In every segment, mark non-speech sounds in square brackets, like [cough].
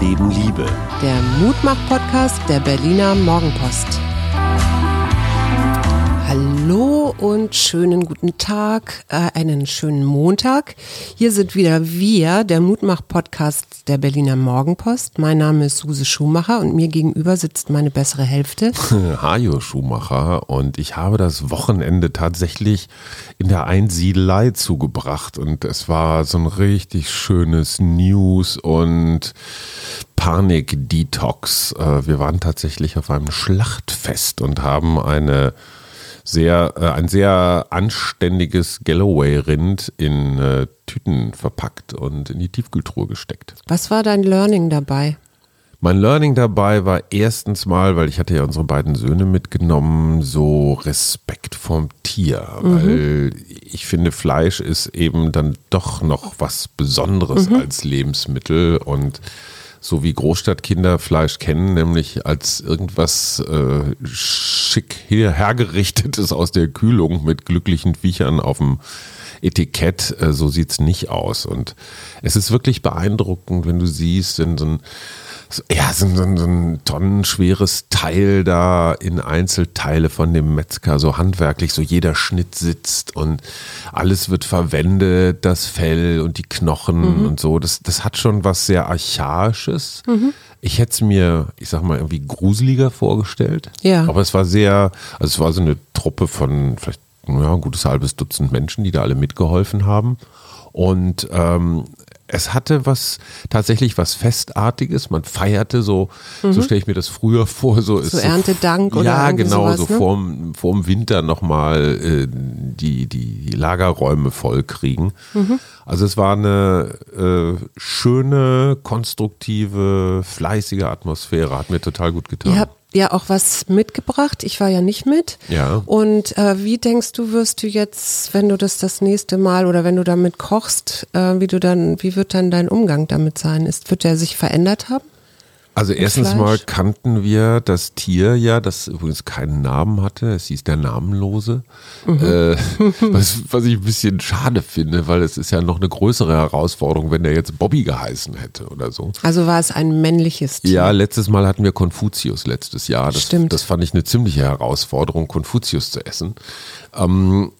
Leben Liebe. Der Mutmach-Podcast der Berliner Morgenpost. Hallo und schönen guten Tag, äh, einen schönen Montag. Hier sind wieder wir, der Mutmach-Podcast der Berliner Morgenpost. Mein Name ist Suse Schumacher und mir gegenüber sitzt meine bessere Hälfte. [laughs] Hajo Schumacher und ich habe das Wochenende tatsächlich in der Einsiedelei zugebracht und es war so ein richtig schönes News und Panik-Detox. Äh, Wir waren tatsächlich auf einem Schlachtfest und haben eine sehr, äh, ein sehr anständiges Galloway-Rind in äh, Tüten verpackt und in die Tiefkühltruhe gesteckt. Was war dein Learning dabei? Mein Learning dabei war erstens mal, weil ich hatte ja unsere beiden Söhne mitgenommen, so Respekt vorm Tier, weil ich finde, Fleisch ist eben dann doch noch was Besonderes als Lebensmittel und so wie Großstadtkinder Fleisch kennen, nämlich als irgendwas äh, schick her- hergerichtetes aus der Kühlung mit glücklichen Viechern auf dem Etikett, äh, so sieht's nicht aus. Und es ist wirklich beeindruckend, wenn du siehst, wenn so ein so, ja, so, ein- so, ein- so ein tonnenschweres Teil da in Einzelteile von dem Metzger, so handwerklich, so jeder Schnitt sitzt und alles wird verwendet, das Fell und die Knochen und so. Das, das hat schon was sehr Archaisches. Ich hätte es mir, ich sag mal, irgendwie gruseliger vorgestellt. Ja. Aber es war sehr, also es war so eine Truppe von vielleicht ja, ein gutes halbes Dutzend Menschen, die da alle mitgeholfen haben. Und ähm, es hatte was tatsächlich was Festartiges. Man feierte so, so stelle ich mir das früher vor, so, ist Mhm. Erntedank oder ja genau sowas, so ne? vorm, vorm Winter nochmal äh, die, die, die Lagerräume voll kriegen. Mhm. Also es war eine äh, schöne, konstruktive, fleißige Atmosphäre. Hat mir total gut getan. Ihr habt ja auch was mitgebracht. Ich war ja nicht mit. Ja. Und äh, wie denkst du, wirst du jetzt, wenn du das das nächste Mal oder wenn du damit kochst, äh, wie du dann, wie wird dann dein Umgang damit sein? Ist, wird der sich verändert haben? Also erstens mal kannten wir das Tier ja, das übrigens keinen Namen hatte. Es hieß der Namenlose. Mhm. Äh, [laughs] was, was ich ein bisschen schade finde, weil es ist ja noch eine größere Herausforderung, wenn der jetzt Bobby geheißen hätte oder so. Also war es ein männliches Tier? Ja, letztes Mal hatten wir Konfuzius letztes Jahr. Das, Stimmt. das fand ich eine ziemliche Herausforderung, Konfuzius zu essen. Ähm,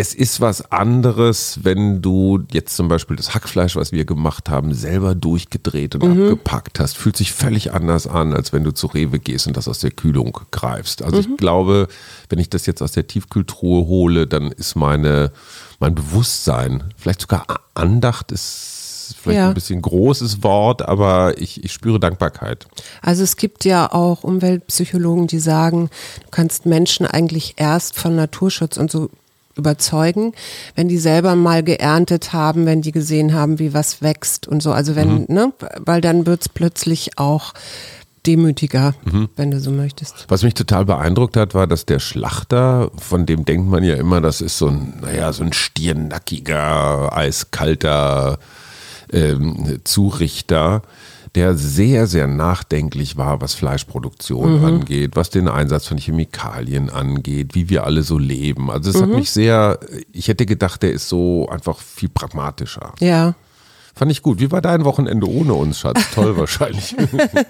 es ist was anderes, wenn du jetzt zum Beispiel das Hackfleisch, was wir gemacht haben, selber durchgedreht und Mhm. abgepackt hast. Fühlt sich völlig anders an, als wenn du zu Rewe gehst und das aus der Kühlung greifst. Also Mhm. ich glaube, wenn ich das jetzt aus der Tiefkühltruhe hole, dann ist meine, mein Bewusstsein, vielleicht sogar Andacht ist vielleicht Ja. ein bisschen großes Wort, aber ich, ich spüre Dankbarkeit. Also es gibt ja auch Umweltpsychologen, die sagen, du kannst Menschen eigentlich erst von Naturschutz und so überzeugen, wenn die selber mal geerntet haben, wenn die gesehen haben, wie was wächst und so. Also wenn, ne, weil dann wird's plötzlich auch demütiger, wenn du so möchtest. Was mich total beeindruckt hat, war, dass der Schlachter, von dem denkt man ja immer, das ist so ein, naja, so ein stiernackiger, eiskalter ähm, Zurichter, der sehr, sehr nachdenklich war, was Fleischproduktion angeht, was den Einsatz von Chemikalien angeht, wie wir alle so leben. Also es hat mich sehr, ich hätte gedacht, der ist so einfach viel pragmatischer. Ja. Fand ich gut. Wie war dein Wochenende ohne uns, Schatz? Toll [laughs] wahrscheinlich.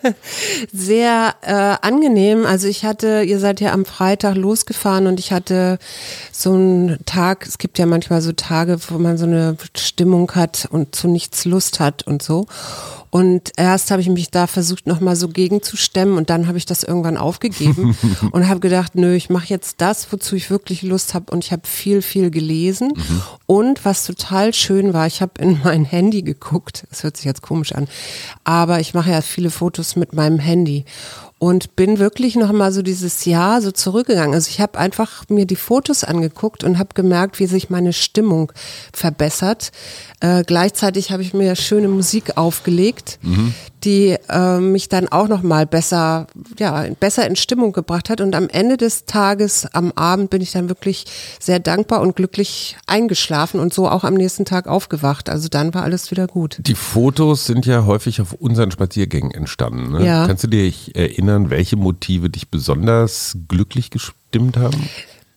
[laughs] sehr äh, angenehm. Also ich hatte, ihr seid ja am Freitag losgefahren und ich hatte so einen Tag, es gibt ja manchmal so Tage, wo man so eine Stimmung hat und zu nichts Lust hat und so. Und erst habe ich mich da versucht, nochmal so gegenzustemmen und dann habe ich das irgendwann aufgegeben [laughs] und habe gedacht, nö, ich mache jetzt das, wozu ich wirklich Lust habe und ich habe viel, viel gelesen. Und was total schön war, ich habe in mein Handy geguckt, das hört sich jetzt komisch an, aber ich mache ja viele Fotos mit meinem Handy und bin wirklich noch mal so dieses Jahr so zurückgegangen. Also ich habe einfach mir die Fotos angeguckt und habe gemerkt, wie sich meine Stimmung verbessert. Äh, gleichzeitig habe ich mir schöne Musik aufgelegt, die äh, mich dann auch noch mal besser, ja, besser in Stimmung gebracht hat. Und am Ende des Tages, am Abend, bin ich dann wirklich sehr dankbar und glücklich eingeschlafen und so auch am nächsten Tag aufgewacht. Also dann war alles wieder gut. Die Fotos sind ja häufig auf unseren Spaziergängen entstanden. Ne? Ja. Kannst du dich erinnern, welche Motive dich besonders glücklich gestimmt haben?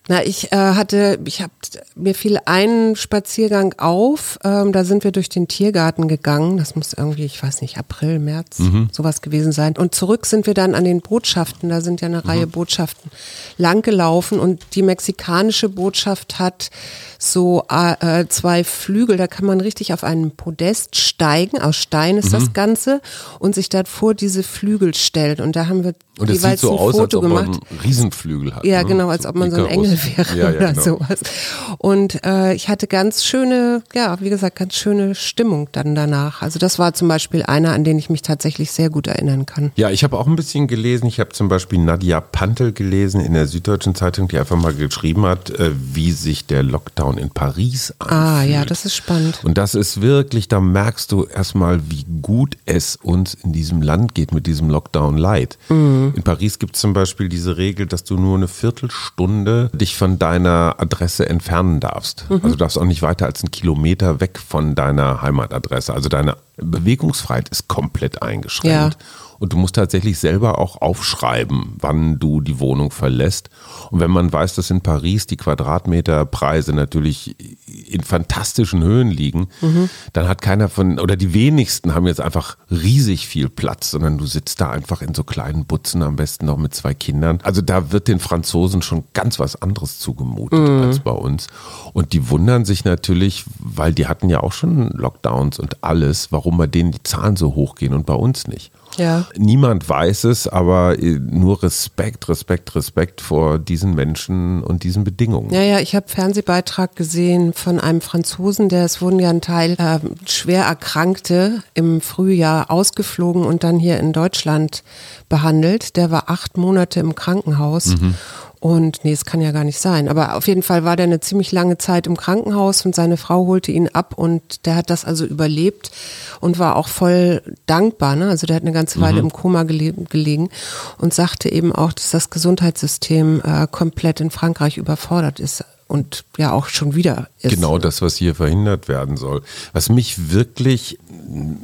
Na, ich äh, hatte, ich habe mir fiel ein Spaziergang auf. Ähm, da sind wir durch den Tiergarten gegangen. Das muss irgendwie, ich weiß nicht, April, März, mhm. sowas gewesen sein. Und zurück sind wir dann an den Botschaften. Da sind ja eine mhm. Reihe Botschaften langgelaufen und die mexikanische Botschaft hat so äh, zwei Flügel. Da kann man richtig auf einen Podest steigen. Aus Stein ist mhm. das Ganze und sich dann vor diese Flügel stellt. Und da haben wir und es sieht so aus, als ob gemacht. man einen Riesenflügel hat. Ja, ne? genau, als ob man so ein Engel wäre ja, ja, oder genau. sowas. Und äh, ich hatte ganz schöne, ja, wie gesagt, ganz schöne Stimmung dann danach. Also das war zum Beispiel einer, an den ich mich tatsächlich sehr gut erinnern kann. Ja, ich habe auch ein bisschen gelesen. Ich habe zum Beispiel Nadia Pantel gelesen in der Süddeutschen Zeitung, die einfach mal geschrieben hat, äh, wie sich der Lockdown in Paris anfühlt. Ah, ja, das ist spannend. Und das ist wirklich, da merkst du erstmal, wie gut es uns in diesem Land geht mit diesem Lockdown Light. Mhm. Mhm. In Paris gibt es zum Beispiel diese Regel, dass du nur eine Viertelstunde dich von deiner Adresse entfernen darfst. Mhm. Also du darfst auch nicht weiter als einen Kilometer weg von deiner Heimatadresse. Also deine Bewegungsfreiheit ist komplett eingeschränkt. Ja. Und du musst tatsächlich selber auch aufschreiben, wann du die Wohnung verlässt. Und wenn man weiß, dass in Paris die Quadratmeterpreise natürlich in fantastischen Höhen liegen, mhm. dann hat keiner von, oder die wenigsten haben jetzt einfach riesig viel Platz, sondern du sitzt da einfach in so kleinen Butzen, am besten noch mit zwei Kindern. Also da wird den Franzosen schon ganz was anderes zugemutet mhm. als bei uns. Und die wundern sich natürlich, weil die hatten ja auch schon Lockdowns und alles, warum bei denen die Zahlen so hoch gehen und bei uns nicht. Ja. Niemand weiß es, aber äh, nur Respekt, Respekt, Respekt vor diesen Menschen und diesen Bedingungen. Ja, ja, ich habe Fernsehbeitrag gesehen von einem Franzosen, der es wurden ja ein Teil äh, schwer Erkrankte im Frühjahr ausgeflogen und dann hier in Deutschland behandelt. Der war acht Monate im Krankenhaus. Mhm. Und nee, es kann ja gar nicht sein. Aber auf jeden Fall war der eine ziemlich lange Zeit im Krankenhaus und seine Frau holte ihn ab und der hat das also überlebt und war auch voll dankbar. Ne? Also der hat eine ganze Weile mhm. im Koma gele gelegen und sagte eben auch, dass das Gesundheitssystem äh, komplett in Frankreich überfordert ist und ja auch schon wieder ist. Genau das, was hier verhindert werden soll. Was mich wirklich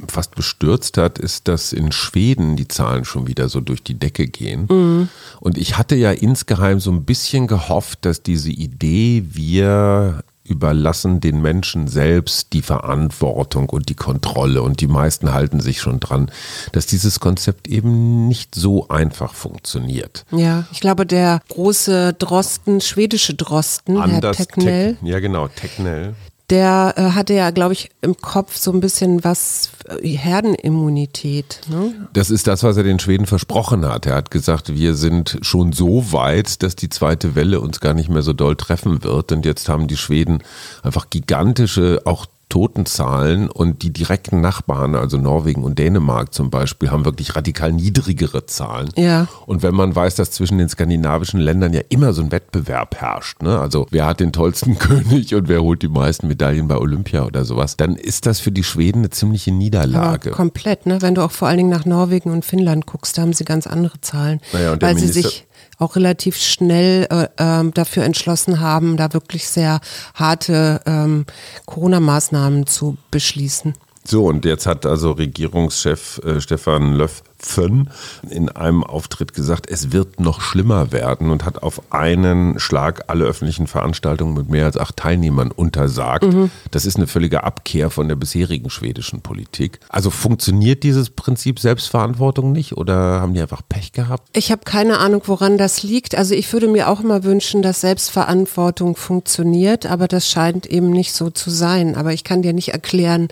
fast bestürzt hat, ist, dass in Schweden die Zahlen schon wieder so durch die Decke gehen. Mhm. Und ich hatte ja insgeheim so ein bisschen gehofft, dass diese Idee, wir überlassen den Menschen selbst die Verantwortung und die Kontrolle und die meisten halten sich schon dran, dass dieses Konzept eben nicht so einfach funktioniert. Ja, ich glaube, der große Drosten, schwedische Drosten, Anders Herr Tecknell. Te ja, genau, Tecknell der äh, hatte ja, glaube ich, im Kopf so ein bisschen was äh, Herdenimmunität. Ne? Das ist das, was er den Schweden versprochen hat. Er hat gesagt, wir sind schon so weit, dass die zweite Welle uns gar nicht mehr so doll treffen wird. Und jetzt haben die Schweden einfach gigantische, auch Totenzahlen und die direkten Nachbarn, also Norwegen und Dänemark zum Beispiel, haben wirklich radikal niedrigere Zahlen. Ja. Und wenn man weiß, dass zwischen den skandinavischen Ländern ja immer so ein Wettbewerb herrscht, ne? also wer hat den tollsten [laughs] König und wer holt die meisten Medaillen bei Olympia oder sowas, dann ist das für die Schweden eine ziemliche Niederlage. Aber komplett, ne? wenn du auch vor allen Dingen nach Norwegen und Finnland guckst, da haben sie ganz andere Zahlen, naja, weil Minister sie sich auch relativ schnell äh, äh, dafür entschlossen haben, da wirklich sehr harte ähm, Corona-Maßnahmen zu beschließen. So, und jetzt hat also Regierungschef äh, Stefan Löff Fön in einem Auftritt gesagt, es wird noch schlimmer werden und hat auf einen Schlag alle öffentlichen Veranstaltungen mit mehr als acht Teilnehmern untersagt. Mhm. Das ist eine völlige Abkehr von der bisherigen schwedischen Politik. Also funktioniert dieses Prinzip Selbstverantwortung nicht oder haben die einfach Pech gehabt? Ich habe keine Ahnung, woran das liegt. Also ich würde mir auch immer wünschen, dass Selbstverantwortung funktioniert, aber das scheint eben nicht so zu sein. Aber ich kann dir nicht erklären,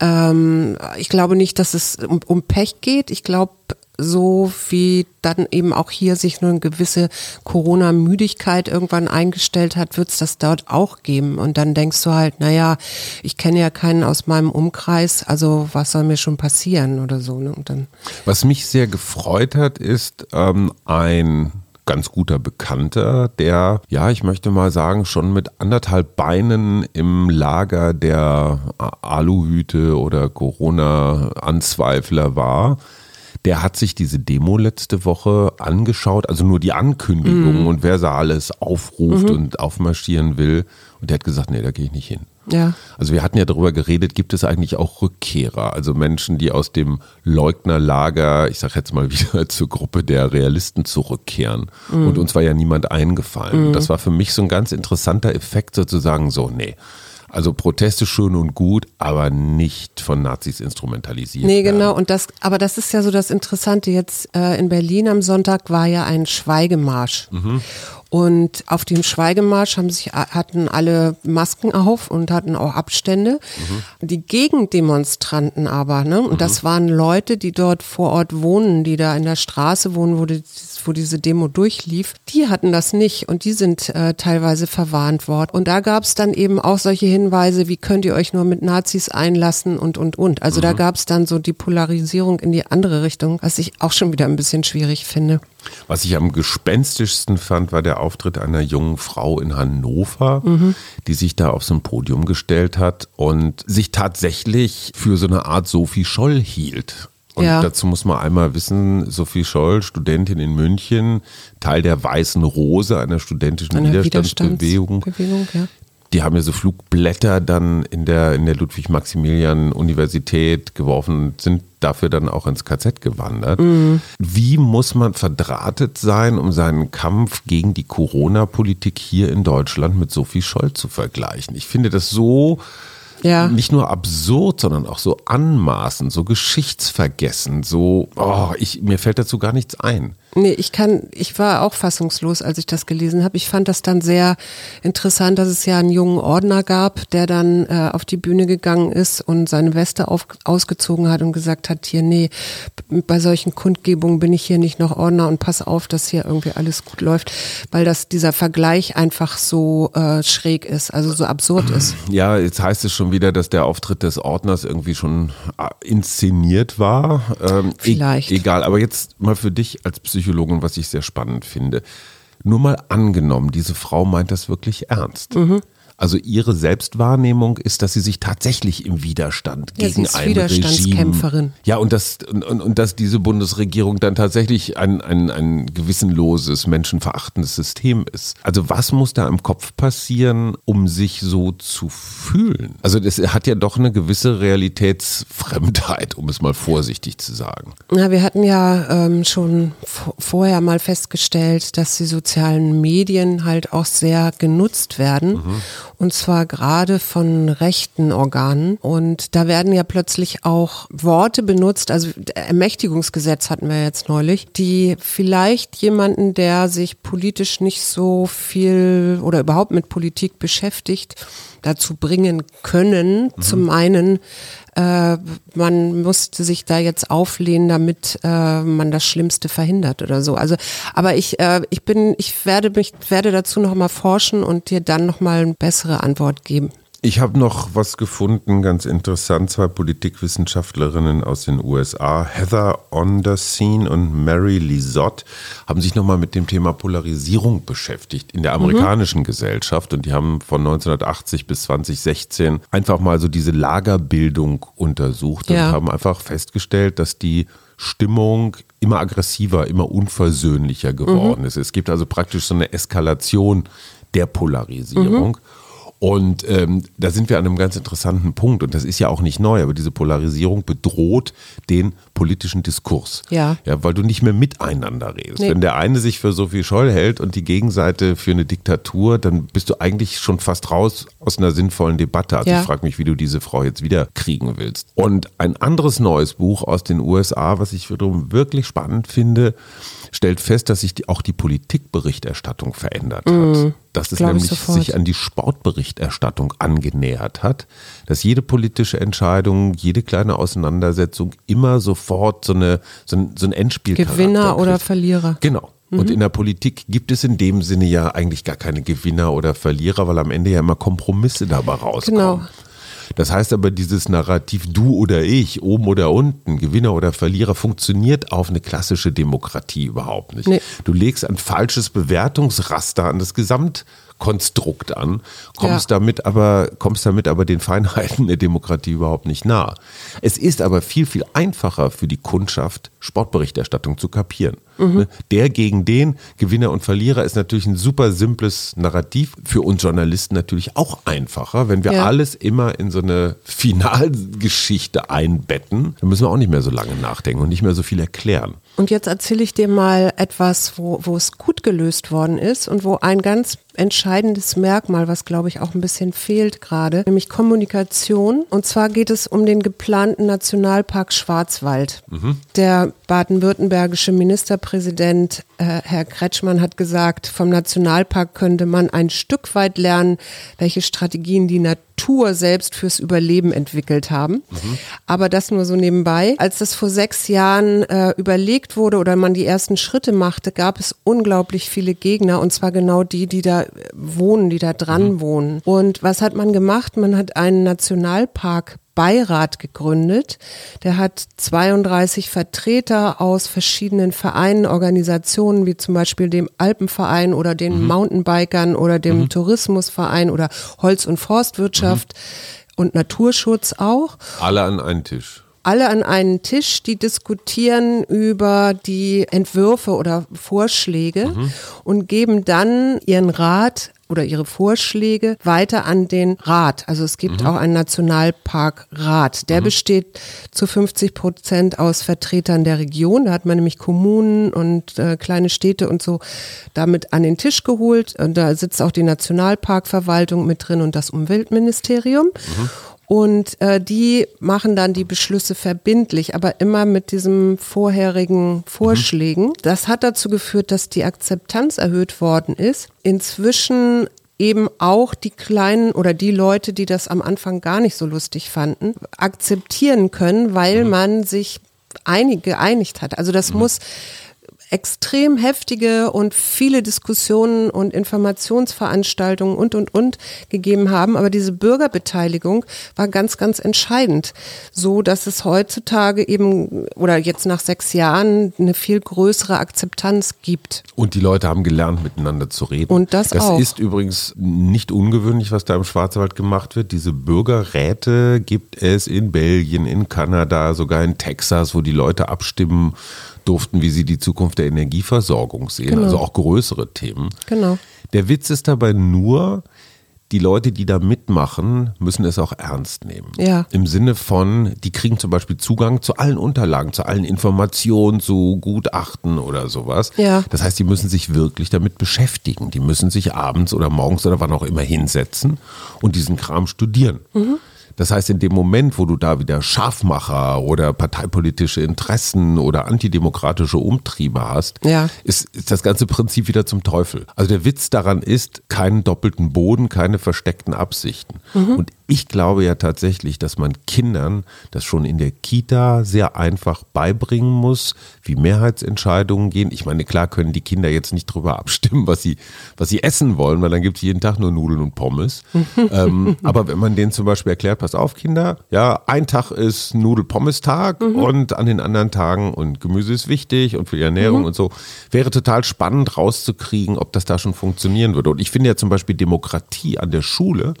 ähm, ich glaube nicht, dass es um, um Pech geht. Ich glaube, so wie dann eben auch hier sich nur eine gewisse Corona-Müdigkeit irgendwann eingestellt hat, wird es das dort auch geben. Und dann denkst du halt, naja, ich kenne ja keinen aus meinem Umkreis, also was soll mir schon passieren oder so. Ne? Und dann was mich sehr gefreut hat, ist ähm, ein ganz guter Bekannter, der, ja, ich möchte mal sagen, schon mit anderthalb Beinen im Lager der Aluhüte oder Corona-Anzweifler war der hat sich diese Demo letzte Woche angeschaut, also nur die Ankündigung mhm. und wer da alles aufruft mhm. und aufmarschieren will. Und der hat gesagt, nee, da gehe ich nicht hin. Ja. Also wir hatten ja darüber geredet, gibt es eigentlich auch Rückkehrer, also Menschen, die aus dem Leugnerlager, ich sage jetzt mal [laughs] wieder zur Gruppe der Realisten zurückkehren. Mhm. Und uns war ja niemand eingefallen. Mhm. Das war für mich so ein ganz interessanter Effekt sozusagen so, nee. Also Proteste schön und gut, aber nicht von Nazis instrumentalisiert. Nee, werden. genau. Und das, aber das ist ja so das Interessante. Jetzt äh, in Berlin am Sonntag war ja ein Schweigemarsch. Mhm. Und auf dem Schweigemarsch haben sich, hatten alle Masken auf und hatten auch Abstände. Mhm. Die Gegendemonstranten aber, ne? Und mhm. das waren Leute, die dort vor Ort wohnen, die da in der Straße wohnen, wo, die, wo diese Demo durchlief. Die hatten das nicht und die sind äh, teilweise verwarnt worden. Und da gab es dann eben auch solche Hinweise, wie könnt ihr euch nur mit Nazis einlassen und, und, und. Also mhm. da gab es dann so die Polarisierung in die andere Richtung, was ich auch schon wieder ein bisschen schwierig finde. Was ich am gespenstischsten fand, war der Auftritt einer jungen Frau in Hannover, mhm. die sich da auf so ein Podium gestellt hat und sich tatsächlich für so eine Art Sophie Scholl hielt. Und ja. dazu muss man einmal wissen, Sophie Scholl, Studentin in München, Teil der Weißen Rose, einer studentischen einer Widerstandsbewegung. Ja. Die haben ja so Flugblätter dann in der, in der Ludwig-Maximilian-Universität geworfen und sind dafür dann auch ins KZ gewandert. Mhm. Wie muss man verdrahtet sein, um seinen Kampf gegen die Corona-Politik hier in Deutschland mit Sophie Scholl zu vergleichen? Ich finde das so ja. nicht nur absurd, sondern auch so anmaßend, so geschichtsvergessen, so, oh, ich, mir fällt dazu gar nichts ein. Nee, ich kann, ich war auch fassungslos, als ich das gelesen habe. Ich fand das dann sehr interessant, dass es ja einen jungen Ordner gab, der dann äh, auf die Bühne gegangen ist und seine Weste auf, ausgezogen hat und gesagt hat, hier, nee, bei solchen Kundgebungen bin ich hier nicht noch Ordner und pass auf, dass hier irgendwie alles gut läuft, weil das dieser Vergleich einfach so äh, schräg ist, also so absurd ist. Ja, jetzt heißt es schon wieder, dass der Auftritt des Ordners irgendwie schon äh, inszeniert war. Ähm, e- Vielleicht. E egal, aber jetzt mal für dich als Psychologin, was ich sehr spannend finde. Nur mal angenommen, diese Frau meint das wirklich ernst. Mhm. Also ihre Selbstwahrnehmung ist, dass sie sich tatsächlich im Widerstand ja, gegen ein Regime. Ja, und dass, und, und, dass diese Bundesregierung dann tatsächlich ein, ein, ein gewissenloses, menschenverachtendes System ist. Also was muss da im Kopf passieren, um sich so zu fühlen? Also das hat ja doch eine gewisse Realitätsfremdheit, um es mal vorsichtig zu sagen. Na, wir hatten ja ähm, schon vorher mal festgestellt, dass die sozialen Medien halt auch sehr genutzt werden. Mhm und zwar gerade von rechten Organen. Und da werden ja plötzlich auch Worte benutzt, also Ermächtigungsgesetz hatten wir jetzt neulich, die vielleicht jemanden, der sich politisch nicht so viel oder überhaupt mit Politik beschäftigt, dazu bringen können, mhm. zum einen, äh, man musste sich da jetzt auflehnen, damit äh, man das Schlimmste verhindert oder so. Also, aber ich, äh, ich bin, ich werde mich, werde dazu noch mal forschen und dir dann noch mal eine bessere Antwort geben. Ich habe noch was gefunden, ganz interessant. Zwei Politikwissenschaftlerinnen aus den USA, Heather Onderseen und Mary Lizotte, haben sich nochmal mit dem Thema Polarisierung beschäftigt in der amerikanischen mhm. Gesellschaft. Und die haben von 1980 bis 2016 einfach mal so diese Lagerbildung untersucht ja. und haben einfach festgestellt, dass die Stimmung immer aggressiver, immer unversöhnlicher geworden mhm. ist. Es gibt also praktisch so eine Eskalation der Polarisierung. Mhm. Und ähm, da sind wir an einem ganz interessanten Punkt. Und das ist ja auch nicht neu, aber diese Polarisierung bedroht den politischen Diskurs. Ja. Ja, weil du nicht mehr miteinander redest. Nee. Wenn der eine sich für so viel Scholl hält und die Gegenseite für eine Diktatur, dann bist du eigentlich schon fast raus aus einer sinnvollen Debatte. Also ja. ich frage mich, wie du diese Frau jetzt wieder kriegen willst. Und ein anderes neues Buch aus den USA, was ich wiederum wirklich spannend finde, stellt fest, dass sich die, auch die Politikberichterstattung verändert hat. Mm, dass es nämlich sich an die Sportberichterstattung angenähert hat, dass jede politische Entscheidung, jede kleine Auseinandersetzung immer sofort so, eine, so ein, so ein Endspiel Gewinner oder Verlierer. Genau. Und mhm. in der Politik gibt es in dem Sinne ja eigentlich gar keine Gewinner oder Verlierer, weil am Ende ja immer Kompromisse dabei rauskommen. Genau. Das heißt aber, dieses Narrativ du oder ich, oben oder unten, Gewinner oder Verlierer, funktioniert auf eine klassische Demokratie überhaupt nicht. Nee. Du legst ein falsches Bewertungsraster an das Gesamtkonstrukt an, kommst ja. damit aber, kommst damit aber den Feinheiten der Demokratie überhaupt nicht nah. Es ist aber viel, viel einfacher für die Kundschaft, Sportberichterstattung zu kapieren. Mhm. Der gegen den, Gewinner und Verlierer, ist natürlich ein super simples Narrativ. Für uns Journalisten natürlich auch einfacher. Wenn wir ja. alles immer in so eine Finalgeschichte einbetten, dann müssen wir auch nicht mehr so lange nachdenken und nicht mehr so viel erklären. Und jetzt erzähle ich dir mal etwas, wo, wo es gut gelöst worden ist und wo ein ganz entscheidendes Merkmal, was glaube ich auch ein bisschen fehlt gerade, nämlich Kommunikation. Und zwar geht es um den geplanten Nationalpark Schwarzwald. Mhm. Der baden-württembergische Ministerpräsident äh, Herr Kretschmann hat gesagt, vom Nationalpark könnte man ein Stück weit lernen, welche Strategien die Natur selbst fürs Überleben entwickelt haben. Mhm. Aber das nur so nebenbei. Als das vor sechs Jahren äh, überlegt wurde oder man die ersten Schritte machte, gab es unglaublich viele Gegner und zwar genau die, die da wohnen, die da dran mhm. wohnen. Und was hat man gemacht? Man hat einen Nationalpark Beirat gegründet. Der hat 32 Vertreter aus verschiedenen Vereinen, Organisationen, wie zum Beispiel dem Alpenverein oder den mhm. Mountainbikern oder dem mhm. Tourismusverein oder Holz- und Forstwirtschaft mhm. und Naturschutz auch. Alle an einen Tisch alle an einen Tisch, die diskutieren über die Entwürfe oder Vorschläge mhm. und geben dann ihren Rat oder ihre Vorschläge weiter an den Rat. Also es gibt mhm. auch einen Nationalparkrat. Der mhm. besteht zu 50 Prozent aus Vertretern der Region. Da hat man nämlich Kommunen und äh, kleine Städte und so damit an den Tisch geholt. Und da sitzt auch die Nationalparkverwaltung mit drin und das Umweltministerium. Mhm. Und äh, die machen dann die Beschlüsse verbindlich, aber immer mit diesem vorherigen Vorschlägen. Mhm. Das hat dazu geführt, dass die Akzeptanz erhöht worden ist. Inzwischen eben auch die kleinen oder die Leute, die das am Anfang gar nicht so lustig fanden, akzeptieren können, weil mhm. man sich einig, geeinigt hat. Also das mhm. muss extrem heftige und viele Diskussionen und Informationsveranstaltungen und, und, und gegeben haben. Aber diese Bürgerbeteiligung war ganz, ganz entscheidend. So, dass es heutzutage eben oder jetzt nach sechs Jahren eine viel größere Akzeptanz gibt. Und die Leute haben gelernt, miteinander zu reden. Und das, das auch. ist übrigens nicht ungewöhnlich, was da im Schwarzwald gemacht wird. Diese Bürgerräte gibt es in Belgien, in Kanada, sogar in Texas, wo die Leute abstimmen durften, wie sie die Zukunft der Energieversorgung sehen, genau. also auch größere Themen. Genau. Der Witz ist dabei nur, die Leute, die da mitmachen, müssen es auch ernst nehmen. Ja. Im Sinne von, die kriegen zum Beispiel Zugang zu allen Unterlagen, zu allen Informationen, zu Gutachten oder sowas. Ja. Das heißt, die müssen sich wirklich damit beschäftigen. Die müssen sich abends oder morgens oder wann auch immer hinsetzen und diesen Kram studieren. Mhm. Das heißt, in dem Moment, wo du da wieder Scharfmacher oder parteipolitische Interessen oder antidemokratische Umtriebe hast, ja. ist, ist das ganze Prinzip wieder zum Teufel. Also der Witz daran ist, keinen doppelten Boden, keine versteckten Absichten. Mhm. Und ich glaube ja tatsächlich, dass man Kindern das schon in der Kita sehr einfach beibringen muss, wie Mehrheitsentscheidungen gehen. Ich meine, klar können die Kinder jetzt nicht darüber abstimmen, was sie, was sie essen wollen, weil dann gibt es jeden Tag nur Nudeln und Pommes. ähm, aber wenn man denen zum Beispiel erklärt, pass auf, Kinder, ja, ein Tag ist Nudel-Pommes-Tag mhm. und an den anderen Tagen und Gemüse ist wichtig und für die Ernährung mhm. und so, wäre total spannend rauszukriegen, ob das da schon funktionieren würde. Und ich finde ja zum Beispiel Demokratie an der Schule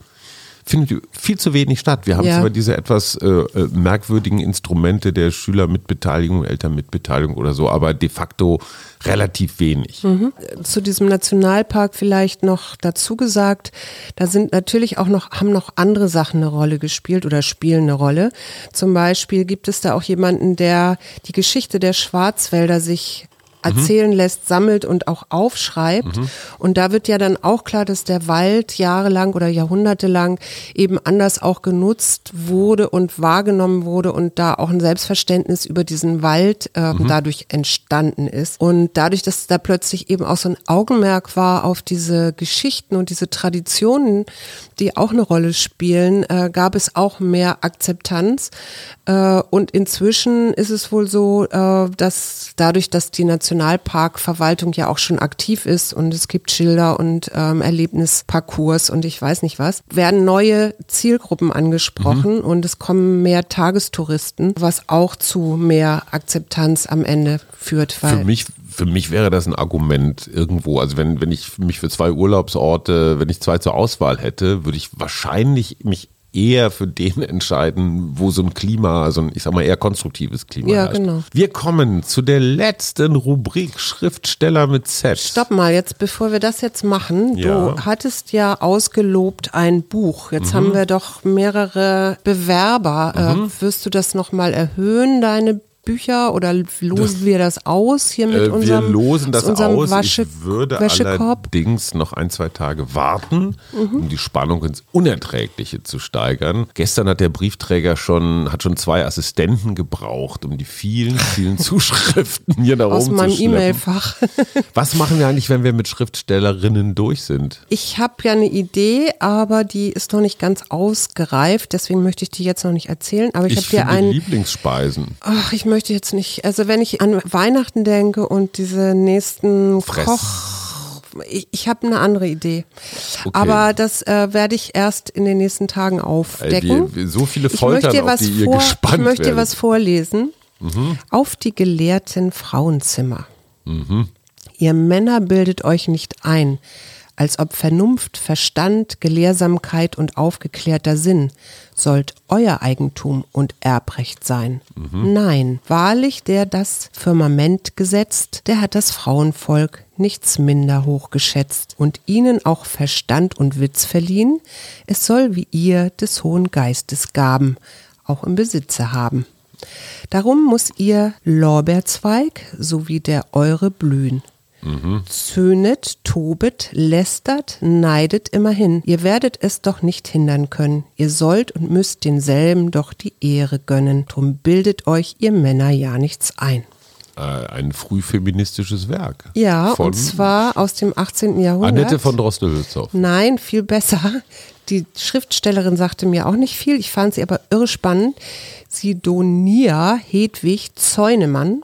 findet viel zu wenig statt. Wir haben ja. zwar diese etwas äh, äh, merkwürdigen Instrumente der Schülermitbeteiligung, Elternmitbeteiligung oder so, aber de facto relativ wenig. Mhm. Zu diesem Nationalpark vielleicht noch dazu gesagt, da sind natürlich auch noch, haben noch andere Sachen eine Rolle gespielt oder spielen eine Rolle. Zum Beispiel gibt es da auch jemanden, der die Geschichte der Schwarzwälder sich erzählen mhm. lässt, sammelt und auch aufschreibt. Mhm. Und da wird ja dann auch klar, dass der Wald jahrelang oder jahrhundertelang eben anders auch genutzt wurde und wahrgenommen wurde und da auch ein Selbstverständnis über diesen Wald äh, mhm. dadurch entstanden ist. Und dadurch, dass da plötzlich eben auch so ein Augenmerk war auf diese Geschichten und diese Traditionen, die auch eine Rolle spielen, äh, gab es auch mehr Akzeptanz. Äh, und inzwischen ist es wohl so, äh, dass dadurch, dass die Nationalparkverwaltung ja auch schon aktiv ist und es gibt Schilder und ähm, Erlebnisparcours und ich weiß nicht was, werden neue Zielgruppen angesprochen mhm. und es kommen mehr Tagestouristen, was auch zu mehr Akzeptanz am Ende führt. Für mich für mich wäre das ein Argument irgendwo. Also wenn, wenn ich mich für zwei Urlaubsorte, wenn ich zwei zur Auswahl hätte, würde ich wahrscheinlich mich eher für den entscheiden, wo so ein Klima, so ein, ich sag mal, eher konstruktives Klima Ja, herrscht. genau. Wir kommen zu der letzten Rubrik Schriftsteller mit Z. Stopp mal, jetzt bevor wir das jetzt machen, Ja. Mhm. du hattest ja ausgelobt ein Buch. Jetzt haben wir doch mehrere Bewerber. Mhm. Äh, wirst du das nochmal erhöhen, deine Bücher, oder losen wir das aus hier mit Äh, wir unserem, losen das aus. Wasche, ich würde Wäschekorb? allerdings noch ein, zwei Tage warten, Mhm. um die Spannung ins Unerträgliche zu steigern. Gestern hat der Briefträger schon, hat schon zwei Assistenten gebraucht, um die vielen, vielen [laughs] Zuschriften hier da Aus meinem. E-Mail-Fach. [laughs] Was machen wir eigentlich, wenn wir mit Schriftstellerinnen durch sind? Ich habe ja eine Idee, aber die ist noch nicht ganz ausgereift, deswegen möchte ich die jetzt noch nicht erzählen. Aber ich, Ich habe dir einen. Lieblingsspeisen. Ach, ich möchte jetzt nicht. Also wenn ich an Weihnachten denke und diese nächsten Fress. Koch. Ich, ich habe eine andere Idee. Okay. Aber das äh, werde ich erst in den nächsten Tagen aufdecken. wir, so viele ich Foltern, möchte dir auf was die ihr vor, gespannt Ich möchte dir. Mhm. was vorlesen. Auf die gelehrten Frauenzimmer. Ihr Männer bildet euch nicht ein, als ob Vernunft, Verstand, Gelehrsamkeit und aufgeklärter Sinn sollt euer Eigentum und Erbrecht sein. Nein, wahrlich, der das Firmament gesetzt, der hat das Frauenvolk nichts minder hochgeschätzt und ihnen auch Verstand und Witz verliehen. Es soll wie ihr des hohen Geistes Gaben auch im Besitze haben. Darum muss ihr Lorbeerzweig sowie der eure blühen. Zöhnet, tobet, lästert, neidet immerhin. Ihr werdet es doch nicht hindern können. Ihr sollt und müsst denselben doch die Ehre gönnen. Drum bildet euch ihr Männer ja nichts ein. Äh, ein frühfeministisches Werk. Ja, und zwar aus dem 18. Jahrhundert. Annette von Droste-Hülshoff. Nein, viel besser. Die Schriftstellerin sagte mir auch nicht viel. Ich fand sie aber irre spannend. Sidonia Hedwig Zäunemann,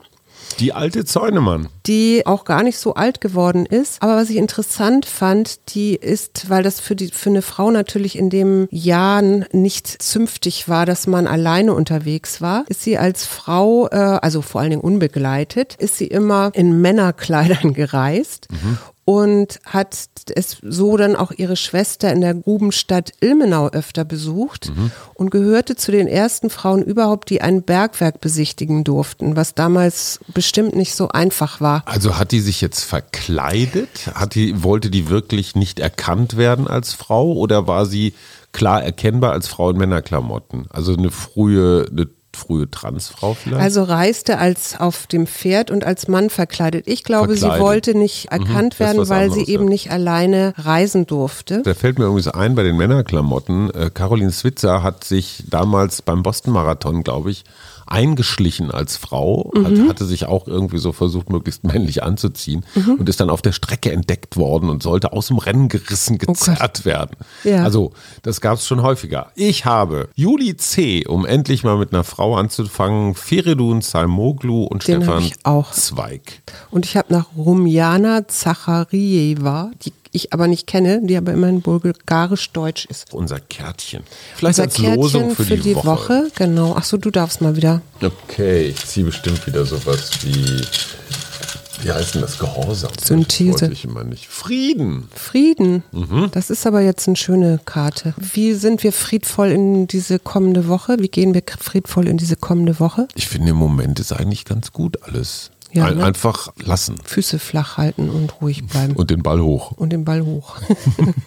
Die alte Zäunemann. die auch gar nicht so alt geworden ist. Aber was ich interessant fand, die ist, weil das für, die, für eine Frau natürlich in dem Jahren nicht zünftig war, dass man alleine unterwegs war, ist sie als Frau, äh, also vor allen Dingen unbegleitet, ist sie immer in Männerkleidern [laughs] gereist. Und hat es so dann auch ihre Schwester in der Grubenstadt Ilmenau öfter besucht und gehörte zu den ersten Frauen überhaupt, die ein Bergwerk besichtigen durften, was damals bestimmt nicht so einfach war. Also hat die sich jetzt verkleidet? Hat die, wollte die wirklich nicht erkannt werden als Frau oder war sie klar erkennbar als Frau in Männerklamotten? Also eine frühe, eine frühe Transfrau vielleicht? Also reiste als auf dem Pferd und als Mann verkleidet. Ich glaube, Verkleidet. sie wollte nicht erkannt das ist werden, weil anderes, sie eben ja. nicht alleine reisen durfte. da fällt mir irgendwie so ein bei den Männerklamotten. Äh, Caroline Switzer hat sich damals beim Boston-Marathon, glaube ich, eingeschlichen als Frau, hat, Mhm. hatte sich auch irgendwie so versucht, möglichst männlich anzuziehen und ist dann auf der Strecke entdeckt worden und sollte aus dem Rennen gerissen, gezerrt werden. Oh Ja. Also, das gab es schon häufiger. Ich habe Juli C., um endlich mal mit einer Frau anzufangen, Feridun Salmoglu und Den Stefan. Zweig. Und ich habe nach Rumjana Zacharieva, die ich aber nicht kenne, die aber immerhin bulgarisch-deutsch ist. Unser Kärtchen. Vielleicht Unser als Losung Kärtchen für, die, Woche. Genau. Ach so, du darfst mal wieder. Okay, ich ziehe bestimmt wieder sowas wie, wie heißt denn das? Gehorsam. Synthese. Das wollte ich immer nicht. Frieden. Frieden. Mhm. Das ist aber jetzt eine schöne Karte. Wie sind wir friedvoll in diese kommende Woche? Wie gehen wir friedvoll in diese kommende Woche? Ich finde, im Moment ist eigentlich ganz gut alles. Ja, Ein, ne? Einfach lassen Füße flach halten und ruhig bleiben. und den Ball hoch. und den Ball hoch.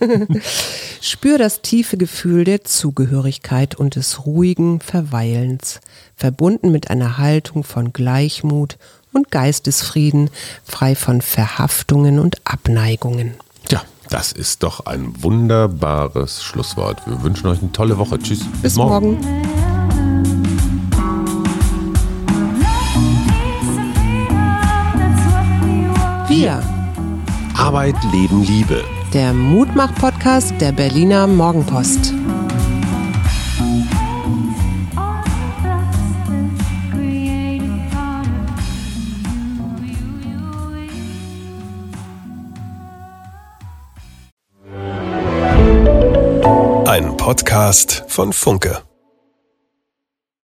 [laughs] Spür das tiefe Gefühl der Zugehörigkeit und des ruhigen Verweilens, verbunden mit einer Haltung von Gleichmut und Geistesfrieden, frei von Verhaftungen und Abneigungen. Tja, das ist doch ein wunderbares Schlusswort. Wir wünschen euch eine tolle Woche. Tschüss. Bis morgen. Wir, Arbeit, Leben, Liebe. der Mutmach-Podcast der Berliner Morgenpost. Ein Podcast von Funke.